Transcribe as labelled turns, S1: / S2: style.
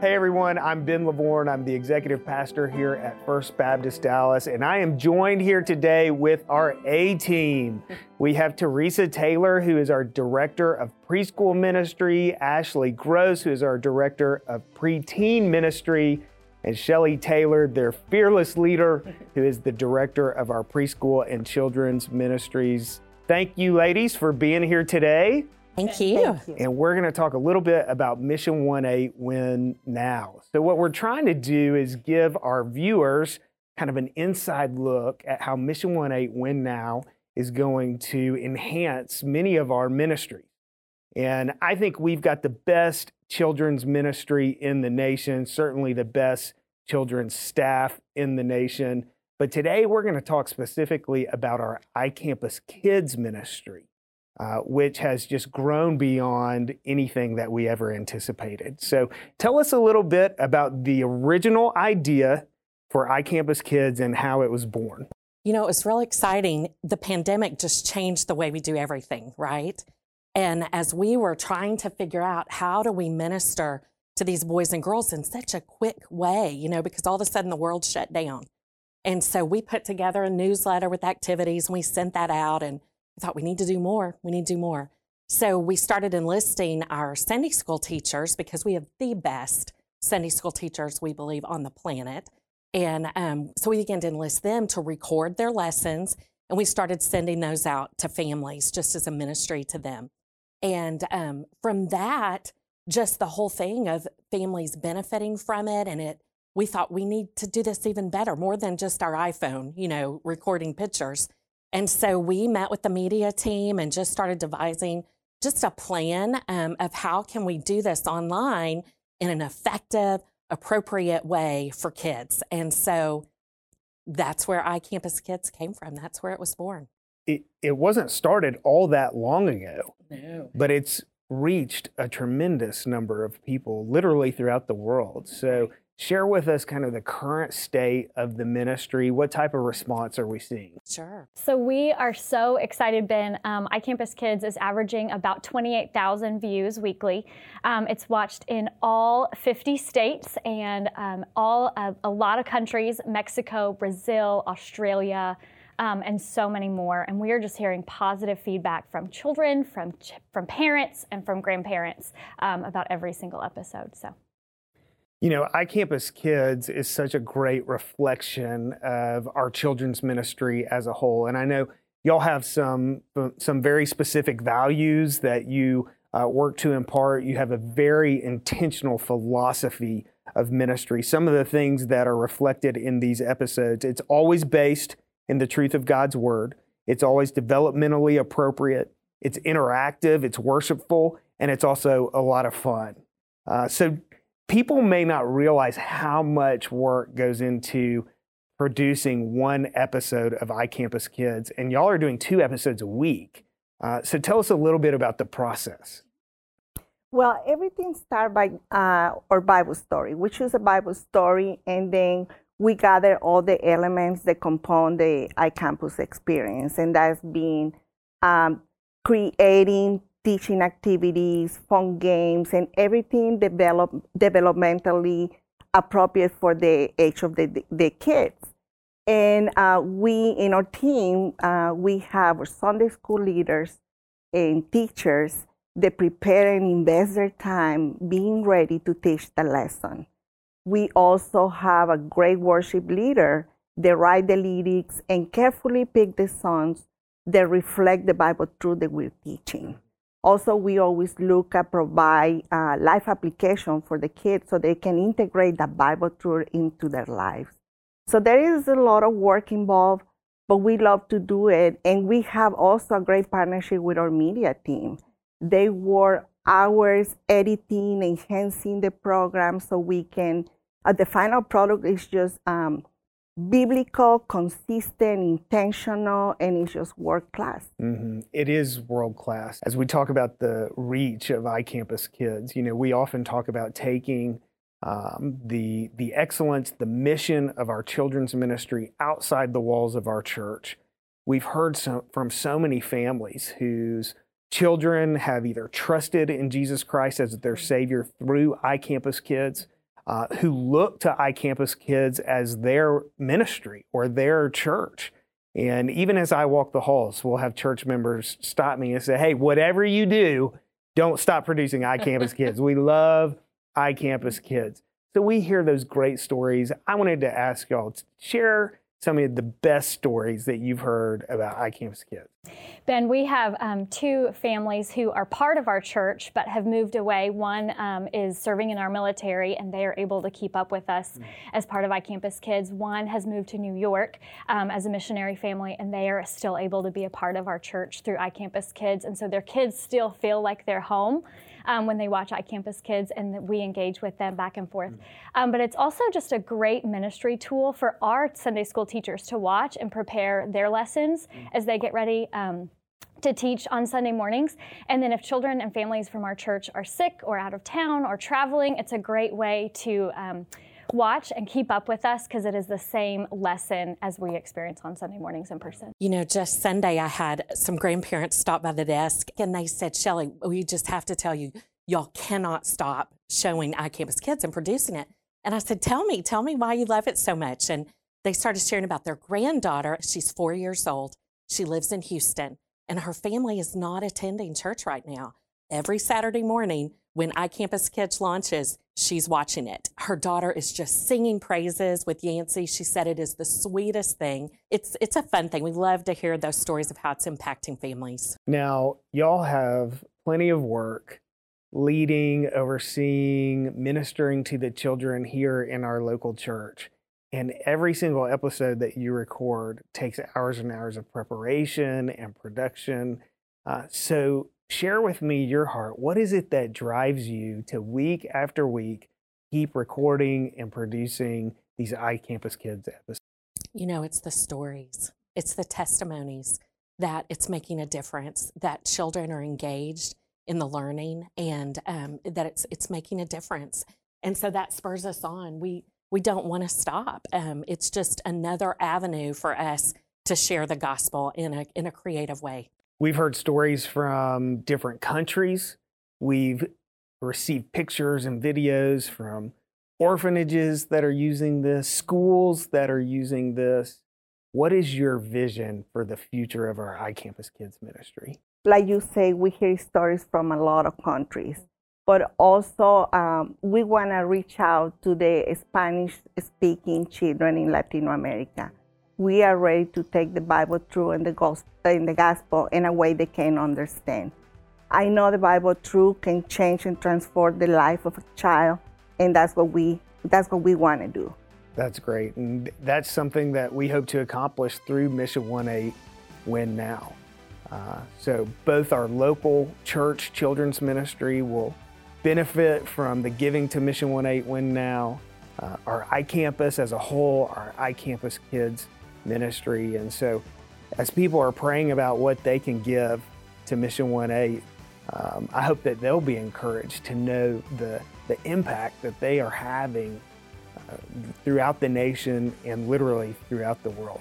S1: Hey everyone, I'm Ben Lovvorn. I'm the executive pastor here at First Baptist Dallas, and I am joined here today with our A team. We have Teresa Taylor, who is our director of preschool ministry, Ashley Gross, who is our director of preteen ministry, and Shelly Taylor, their fearless leader, who is the director of our preschool and children's ministries. Thank you, ladies, for being here today.
S2: Thank you.
S1: And we're going to talk a little bit about Mission 1-8 Win Now. So, what we're trying to do is give our viewers kind of an inside look at how Mission 1-8 Win Now is going to enhance many of our ministries. And I think we've got the best children's ministry in the nation, certainly the best children's staff in the nation. But today we're going to talk specifically about our iCampus Kids ministry. Uh, which has just grown beyond anything that we ever anticipated. So, tell us a little bit about the original idea for iCampus Kids and how it was born.
S2: You know, it was really exciting. The pandemic just changed the way we do everything, right? And as we were trying to figure out how do we minister to these boys and girls in such a quick way, you know, because all of a sudden the world shut down. And so we put together a newsletter with activities and we sent that out and I thought we need to do more. We need to do more. So we started enlisting our Sunday school teachers because we have the best Sunday school teachers, we believe, on the planet. And um, so we began to enlist them to record their lessons. And we started sending those out to families just as a ministry to them. And um, from that, just the whole thing of families benefiting from it. And it, we thought we need to do this even better, more than just our iPhone, you know, recording pictures. And so we met with the media team and just started devising just a plan um, of how can we do this online in an effective, appropriate way for kids. And so that's where iCampus Kids came from. That's where it was born.
S1: It, it wasn't started all that long ago,
S2: No.
S1: but it's reached a tremendous number of people literally throughout the world. So, share with us kind of the current state of the ministry. What type of response are we seeing?
S2: Sure.
S3: So we are so excited, Ben. Um, iCampus Kids is averaging about 28,000 views weekly. Um, it's watched in all 50 states and um, all uh, a lot of countries: Mexico, Brazil, Australia. Um, and so many more. And we are just hearing positive feedback from children, from ch- from parents, and from grandparents um, about every single episode. So.
S1: You know, iCampus Kids is such a great reflection of our children's ministry as a whole. And I know y'all have some some very specific values that you uh, work to impart. You have a very intentional philosophy of ministry. Some of the things that are reflected in these episodes, it's always based in the truth of God's word. It's always developmentally appropriate. It's interactive. It's worshipful, and it's also a lot of fun. Uh, so people may not realize how much work goes into producing one episode of iCampus Kids, and y'all are doing two episodes a week. Uh, so tell us a little bit about the process.
S4: Well, everything starts by uh, our Bible story. We choose a Bible story, and then we gather all the elements that compose the iCampus experience, and that's being um, creating teaching activities, fun games, and everything develop, developmentally appropriate for the age of the, the kids. And uh, we, in our team, uh, we have Sunday school leaders and teachers that prepare and invest their time being ready to teach the lesson. We also have a great worship leader that write the lyrics and carefully pick the songs that reflect the Bible truth that we're teaching. Also, we always look at provide uh, life application for the kids so they can integrate the Bible truth into their lives. So there is a lot of work involved, but we love to do it. And we have also a great partnership with our media team. They work hours editing, enhancing the program so we can, uh, the final product is just um, biblical, consistent, intentional, and it's just world class.
S1: Mm-hmm. It is world class. As we talk about the reach of iCampus Kids, you know, we often talk about taking um, the the excellence, the mission of our children's ministry outside the walls of our church. We've heard so, from so many families whose children have either trusted in Jesus Christ as their Savior through iCampus Kids, uh, who look to iCampus Kids as their ministry or their church. And even as I walk the halls, we'll have church members stop me and say, hey, whatever you do, don't stop producing iCampus Kids. We love iCampus Kids. So we hear those great stories. I wanted to ask y'all to share some of the best stories that you've heard about iCampus Kids.
S3: Ben, we have um, two families who are part of our church but have moved away. One um, is serving in our military and they are able to keep up with us mm. as part of iCampus Kids. One has moved to New York um, as a missionary family and they are still able to be a part of our church through iCampus Kids. And so their kids still feel like they're home um, when they watch iCampus Kids and we engage with them back and forth. Mm-hmm. Um, but it's also just a great ministry tool for our Sunday school teachers to watch and prepare their lessons mm-hmm. as they get ready. Um, to teach on Sunday mornings. And then, if children and families from our church are sick or out of town or traveling, it's a great way to um, watch and keep up with us because it is the same lesson as we experience on Sunday mornings in person.
S2: You know, just Sunday, I had some grandparents stop by the desk and they said, Shelly, we just have to tell you, y'all cannot stop showing iCampus Kids and producing it. And I said, Tell me, tell me why you love it so much. And they started sharing about their granddaughter. She's four years old. She lives in Houston, and her family is not attending church right now. Every Saturday morning, when iCampus Kids launches, she's watching it. Her daughter is just singing praises with Yancey. She said it is the sweetest thing. It's it's a fun thing. We love to hear those stories of how it's impacting families.
S1: Now, y'all have plenty of work leading, overseeing, ministering to the children here in our local church. And every single episode that you record takes hours and hours of preparation and production. Uh, so share with me your heart. What is it that drives you to week after week keep recording and producing these iCampus Kids episodes?
S2: You know, it's the stories, it's the testimonies that it's making a difference, that children are engaged in the learning and um, that it's it's making a difference. And so that spurs us on. We we don't want to stop. Um, it's just another avenue for us to share the gospel in a in a creative way.
S1: We've heard stories from different countries. We've received pictures and videos from orphanages that are using this, schools that are using this. What is your vision for the future of our iCampus Kids ministry?
S4: Like you say, we hear stories from a lot of countries, but also um, we want to reach out to the Spanish speaking children in Latino America we are ready to take the Bible through in the gospel, in the gospel in a way they can understand. I know the Bible through can change and transform the life of a child, and that's what we that's what we want to do.
S1: That's great, and that's something that we hope to accomplish through Mission 1-8 Win Now. Uh, so both our local church children's ministry will benefit from the giving to Mission 1-8 Win Now. Uh, our iCampus as a whole, our iCampus kids ministry. And so, as people are praying about what they can give to Mission 1-8, um, I hope that they'll be encouraged to know the, the impact that they are having uh, throughout the nation and literally throughout the world.